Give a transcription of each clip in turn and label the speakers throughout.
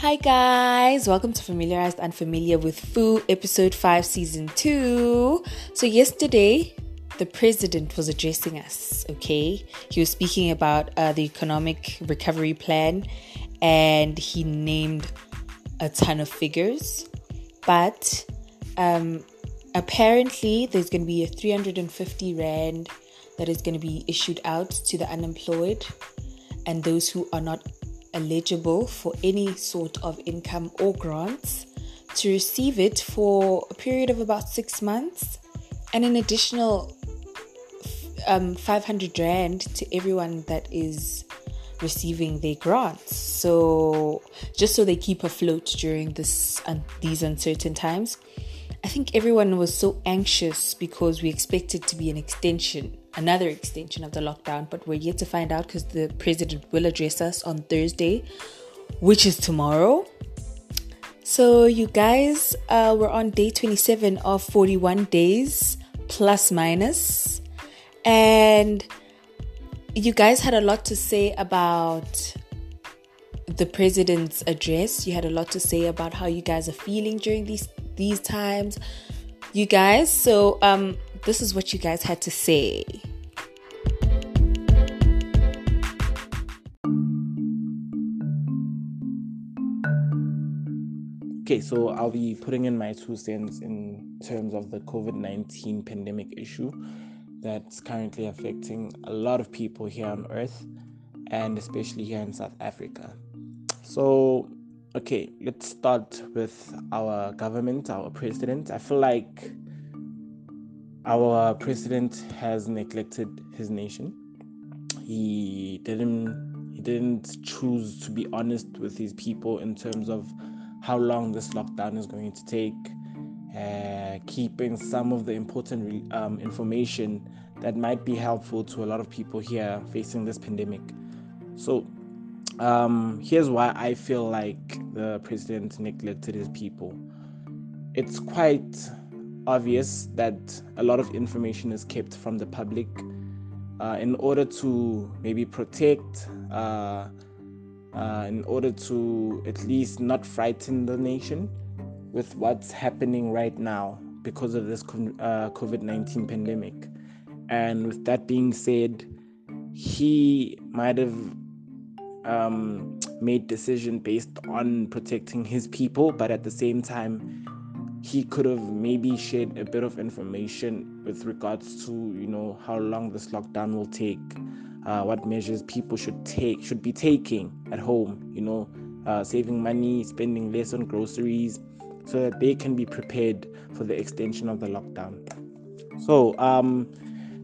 Speaker 1: Hi, guys, welcome to Familiarized and Familiar with Fu, episode 5, season 2. So, yesterday, the president was addressing us, okay? He was speaking about uh, the economic recovery plan and he named a ton of figures. But um, apparently, there's going to be a 350 Rand that is going to be issued out to the unemployed and those who are not eligible for any sort of income or grants to receive it for a period of about six months and an additional um, 500 rand to everyone that is receiving their grants. So just so they keep afloat during this these uncertain times i think everyone was so anxious because we expected to be an extension another extension of the lockdown, but we're yet to find out because the president will address us on Thursday, which is tomorrow. So, you guys, uh, we're on day 27 of 41 days, plus minus. And you guys had a lot to say about the president's address. You had a lot to say about how you guys are feeling during these these times. You guys, so um this is what you guys had to say.
Speaker 2: Okay, so I'll be putting in my two cents in terms of the COVID 19 pandemic issue that's currently affecting a lot of people here on earth and especially here in South Africa. So, okay, let's start with our government, our president. I feel like our president has neglected his nation. He didn't he didn't choose to be honest with his people in terms of how long this lockdown is going to take, uh, keeping some of the important um, information that might be helpful to a lot of people here facing this pandemic. So, um, here's why I feel like the president neglected his people. It's quite obvious that a lot of information is kept from the public uh, in order to maybe protect uh, uh, in order to at least not frighten the nation with what's happening right now because of this uh, COVID 19 pandemic. And with that being said, he might have um, made decision based on protecting his people, but at the same time, he could have maybe shared a bit of information with regards to you know how long this lockdown will take uh, what measures people should take should be taking at home you know uh, saving money spending less on groceries so that they can be prepared for the extension of the lockdown. So um,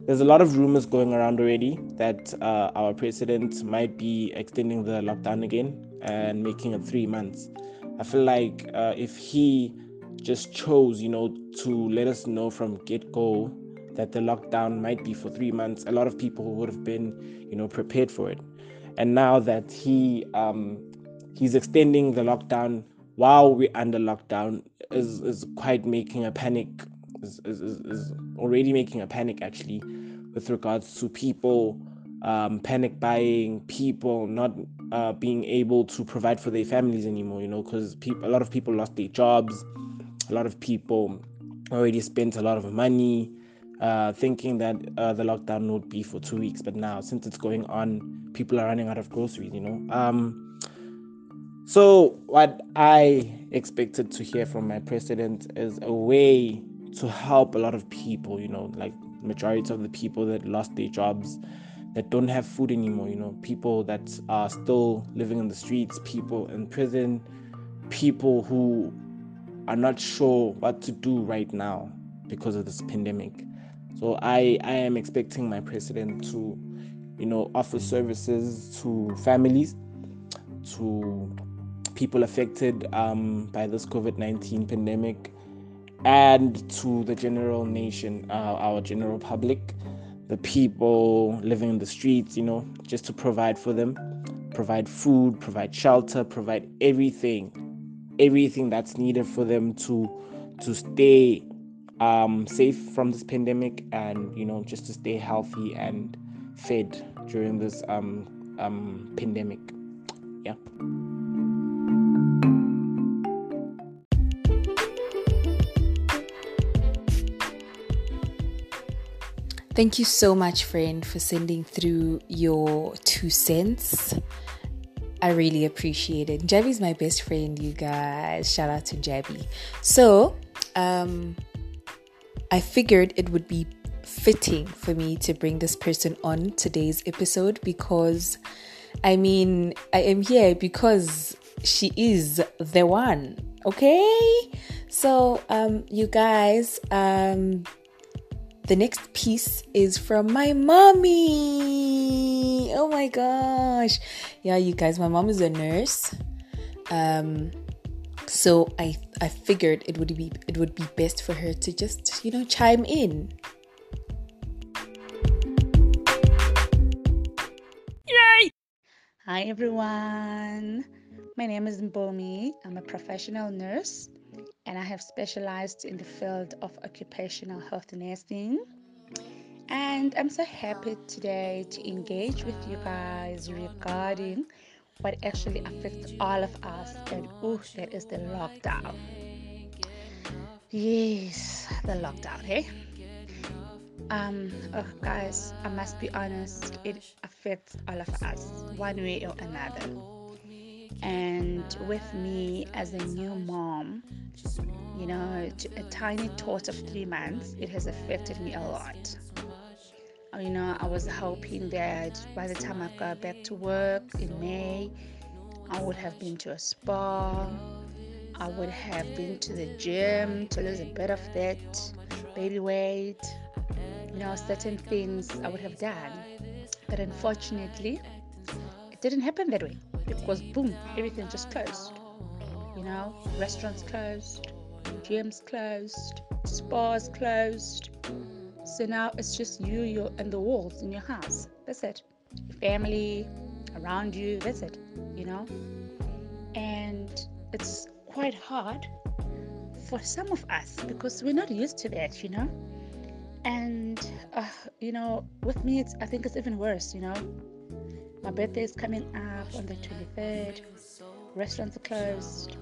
Speaker 2: there's a lot of rumors going around already that uh, our president might be extending the lockdown again and making it three months. I feel like uh, if he just chose you know to let us know from get go that the lockdown might be for three months, a lot of people would have been, you know, prepared for it. And now that he um, he's extending the lockdown while we're under lockdown is is quite making a panic is, is, is already making a panic actually with regards to people um, panic buying, people not uh, being able to provide for their families anymore. You know, because people a lot of people lost their jobs, a lot of people already spent a lot of money uh, thinking that uh, the lockdown would be for two weeks, but now since it's going on, people are running out of groceries. You know. Um, so what I expected to hear from my president is a way to help a lot of people. You know, like majority of the people that lost their jobs, that don't have food anymore. You know, people that are still living in the streets, people in prison, people who are not sure what to do right now because of this pandemic. So I, I am expecting my president to, you know, offer services to families, to people affected um, by this COVID 19 pandemic, and to the general nation, uh, our general public, the people living in the streets, you know, just to provide for them, provide food, provide shelter, provide everything, everything that's needed for them to to stay um, safe from this pandemic and, you know, just to stay healthy and fed during this um, um, pandemic. Yeah.
Speaker 1: Thank you so much, friend, for sending through your two cents. I really appreciate it. Jabby's my best friend, you guys. Shout out to Jabby. So, um, I figured it would be fitting for me to bring this person on today's episode because I mean, I am here because she is the one. Okay? So, um, you guys, um, the next piece is from my mommy. Oh my gosh. Yeah, you guys, my mom is a nurse. Um, so I I figured it would be it would be best for her to just, you know, chime in.
Speaker 3: Yay! Hi everyone. My name is Mbomi. I'm a professional nurse and I have specialized in the field of occupational health nursing. And I'm so happy today to engage with you guys regarding what actually affects all of us, and oh, that is the lockdown. Yes, the lockdown, hey? Um, oh, guys, I must be honest, it affects all of us one way or another. And with me as a new mom, you know, a tiny tot of three months, it has affected me a lot. You know, I was hoping that by the time I got back to work in May, I would have been to a spa, I would have been to the gym to lose a bit of that baby weight, you know, certain things I would have done. But unfortunately, it didn't happen that way because boom, everything just closed. You know, restaurants closed, gyms closed, spas closed. So now it's just you, you, and the walls in your house. That's it. Your family around you. That's it. You know, and it's quite hard for some of us because we're not used to that. You know, and uh, you know, with me, it's I think it's even worse. You know, my birthday is coming up on the 23rd. Restaurants are closed.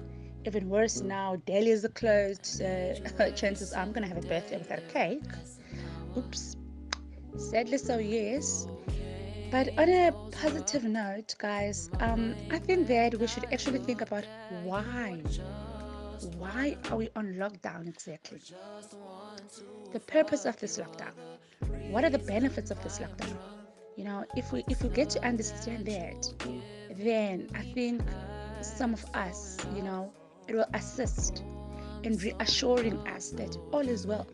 Speaker 3: Even worse now, delis are closed. So chances are I'm gonna have a birthday without a cake. Oops. Sadly, so yes. But on a positive note, guys, um, I think that we should actually think about why. Why are we on lockdown exactly? The purpose of this lockdown. What are the benefits of this lockdown? You know, if we if we get to understand that, then I think some of us, you know, it will assist in reassuring us that all is well,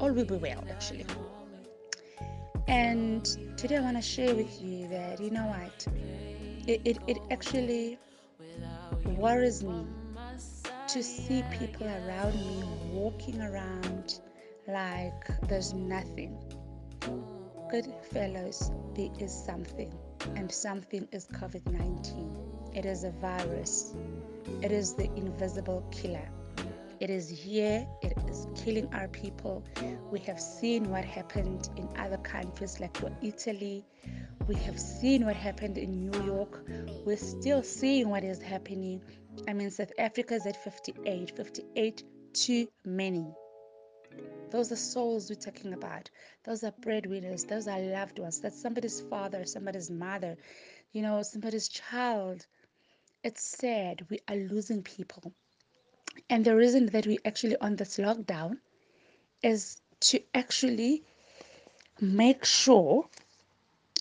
Speaker 3: all will be well, actually. And today I want to share with you that you know what, it, it, it actually worries me to see people around me walking around like there's nothing. Good fellows, there is something, and something is COVID 19. It is a virus, it is the invisible killer. It is here, it is killing our people. We have seen what happened in other countries like Italy. We have seen what happened in New York. We're still seeing what is happening. I mean, South Africa is at 58, 58 too many. Those are souls we're talking about. Those are breadwinners. Those are loved ones. That's somebody's father, somebody's mother, you know, somebody's child. It's sad. We are losing people. And the reason that we actually on this lockdown is to actually make sure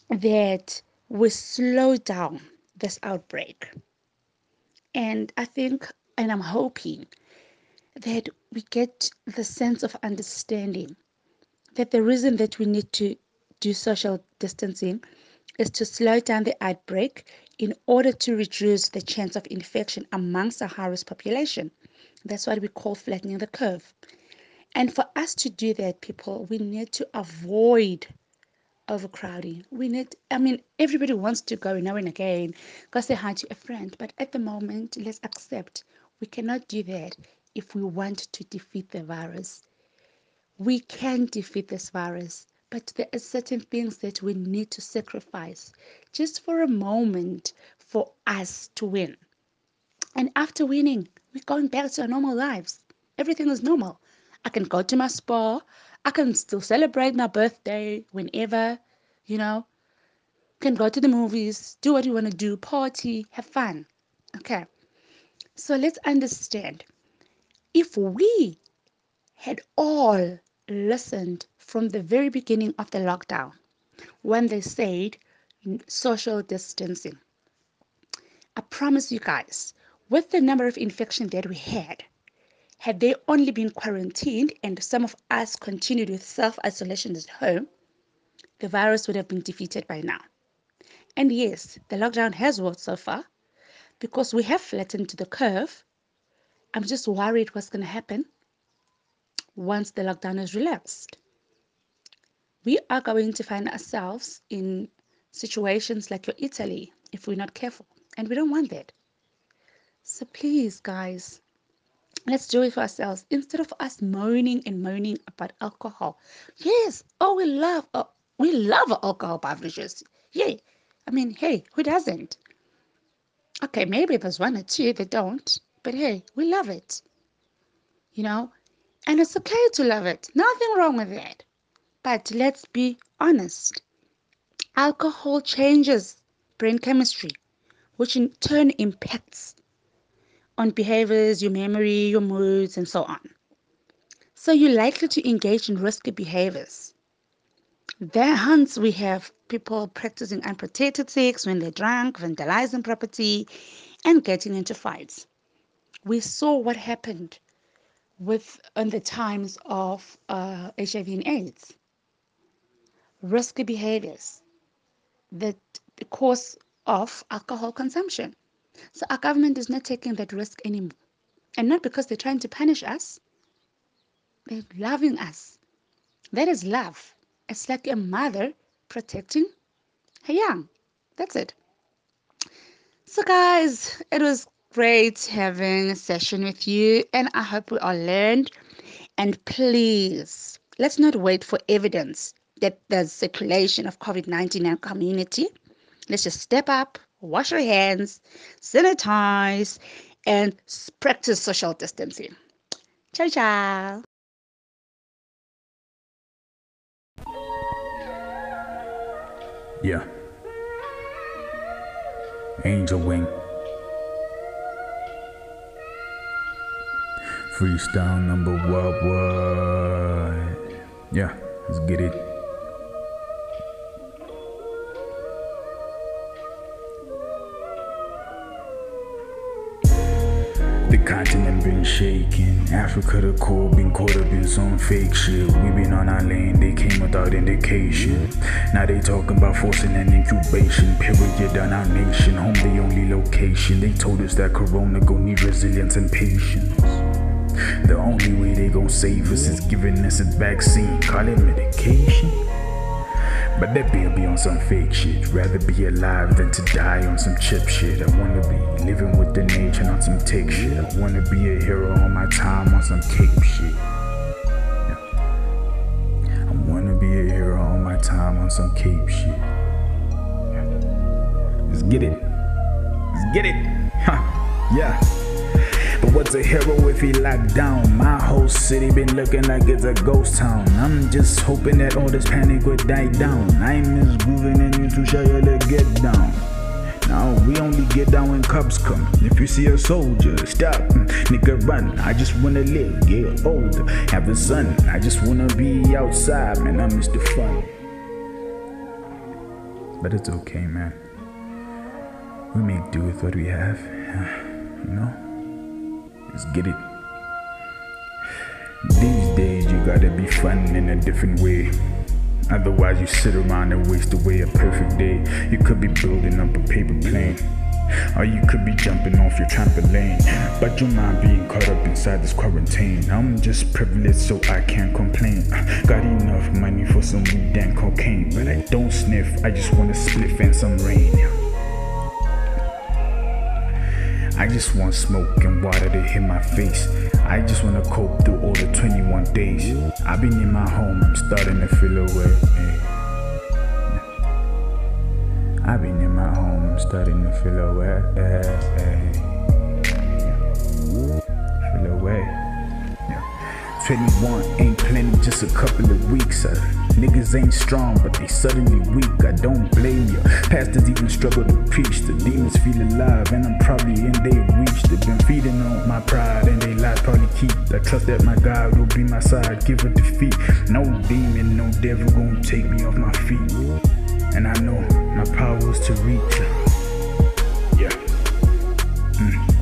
Speaker 3: that we slow down this outbreak. And I think, and I'm hoping that we get the sense of understanding that the reason that we need to do social distancing is to slow down the outbreak in order to reduce the chance of infection amongst the high risk population. That's what we call flattening the curve. And for us to do that, people, we need to avoid overcrowding. We need, I mean, everybody wants to go now and again, say hi to a friend. But at the moment, let's accept we cannot do that if we want to defeat the virus. We can defeat this virus, but there are certain things that we need to sacrifice just for a moment for us to win. And after winning, we're going back to our normal lives. Everything is normal. I can go to my spa. I can still celebrate my birthday whenever, you know, can go to the movies, do what you want to do, party, have fun. Okay. So let's understand if we had all listened from the very beginning of the lockdown when they said social distancing, I promise you guys, with the number of infection that we had, had they only been quarantined and some of us continued with self isolation at home, the virus would have been defeated by now. And yes, the lockdown has worked so far because we have flattened the curve. I'm just worried what's going to happen once the lockdown is relaxed. We are going to find ourselves in situations like your Italy if we're not careful, and we don't want that. So please, guys, let's do it for ourselves instead of us moaning and moaning about alcohol. Yes, oh, we love, oh, we love alcohol beverages. Yay. I mean, hey, who doesn't? Okay, maybe there's one or two that don't, but hey, we love it. You know, and it's okay to love it. Nothing wrong with that. But let's be honest. Alcohol changes brain chemistry, which in turn impacts on behaviors, your memory, your moods, and so on. So you're likely to engage in risky behaviors. There, hence, we have people practicing unprotected sex when they're drunk, vandalizing property, and getting into fights. We saw what happened with in the times of uh, HIV and AIDS. Risky behaviors that the cause of alcohol consumption. So our government is not taking that risk anymore. And not because they're trying to punish us, they're loving us. That is love. It's like a mother protecting her young. That's it. So, guys, it was great having a session with you, and I hope we all learned. And please, let's not wait for evidence that there's circulation of COVID 19 in our community. Let's just step up, wash your hands, sanitize, and practice social distancing. Ciao, ciao.
Speaker 4: Yeah. Angel Wing. Freestyle number what? Yeah, let's get it. Continent been shaking. Africa the core been caught up in some fake shit. We been on our lane, they came without indication. Now they talking about forcing an incubation period on our nation. Home the only location. They told us that Corona gon' need resilience and patience. The only way they gon' save us is giving us a vaccine. Call it medication. But that bill be on some fake shit. Rather be alive than to die on some chip shit. I wanna be living with the nature on some take shit. I wanna be a hero on my time on some cape shit. Yeah. I wanna be a hero on my time on some cape shit. Yeah. Let's get it. Let's get it. Huh. Yeah. What's a hero if he locked down? My whole city been looking like it's a ghost town. I'm just hoping that all this panic would die down. I miss grooving and you to show you to get down. Now we only get down when cops come. If you see a soldier, stop, nigga, run. I just wanna live, get older, have a son. I just wanna be outside, man. I miss the fun. But it's okay, man. We make do with what we have, you know. Let's get it. These days, you gotta be fun in a different way. Otherwise, you sit around and waste away a perfect day. You could be building up a paper plane. Or you could be jumping off your trampoline. But your mind being caught up inside this quarantine. I'm just privileged so I can't complain. Got enough money for some weed and cocaine. But I don't sniff, I just wanna spliff and some rain. I just want smoke and water to hit my face. I just wanna cope through all the 21 days. I've been in my home, I'm starting to feel away. I've been in my home, I'm starting to feel away. Feel away. 21 ain't plenty, just a couple of weeks. Uh, niggas ain't strong, but they suddenly weak. I don't blame you. Pastors even struggle to preach. The demons feel alive, and I'm probably in their reach. They've been feeding on my pride, and they lies probably keep. I trust that my God will be my side, give a defeat. No demon, no devil gonna take me off my feet. And I know my power is to reach. Yeah. Mm.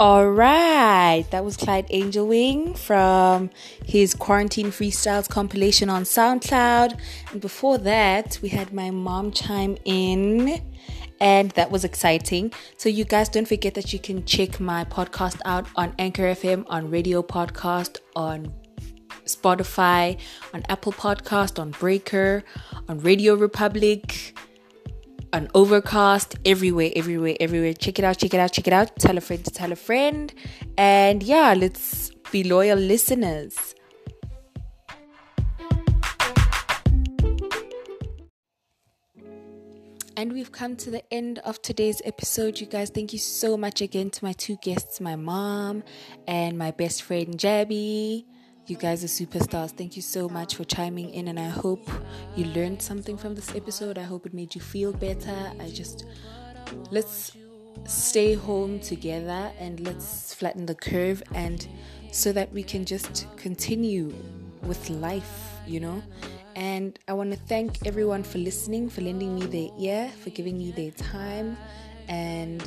Speaker 1: All right, that was Clyde Angel Wing from his Quarantine Freestyles compilation on SoundCloud. And before that, we had my mom chime in, and that was exciting. So, you guys don't forget that you can check my podcast out on Anchor FM, on Radio Podcast, on Spotify, on Apple Podcast, on Breaker, on Radio Republic on Overcast, everywhere, everywhere, everywhere. Check it out, check it out, check it out. Tell a friend to tell a friend. And yeah, let's be loyal listeners. And we've come to the end of today's episode, you guys. Thank you so much again to my two guests, my mom and my best friend, Jabby. You guys are superstars. Thank you so much for chiming in, and I hope you learned something from this episode. I hope it made you feel better. I just let's stay home together and let's flatten the curve, and so that we can just continue with life, you know. And I want to thank everyone for listening, for lending me their ear, for giving me their time, and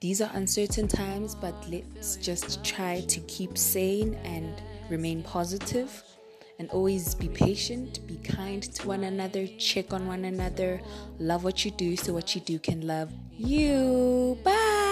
Speaker 1: these are uncertain times, but let's just try to keep sane and remain positive and always be patient, be kind to one another, check on one another, love what you do so what you do can love you. Bye.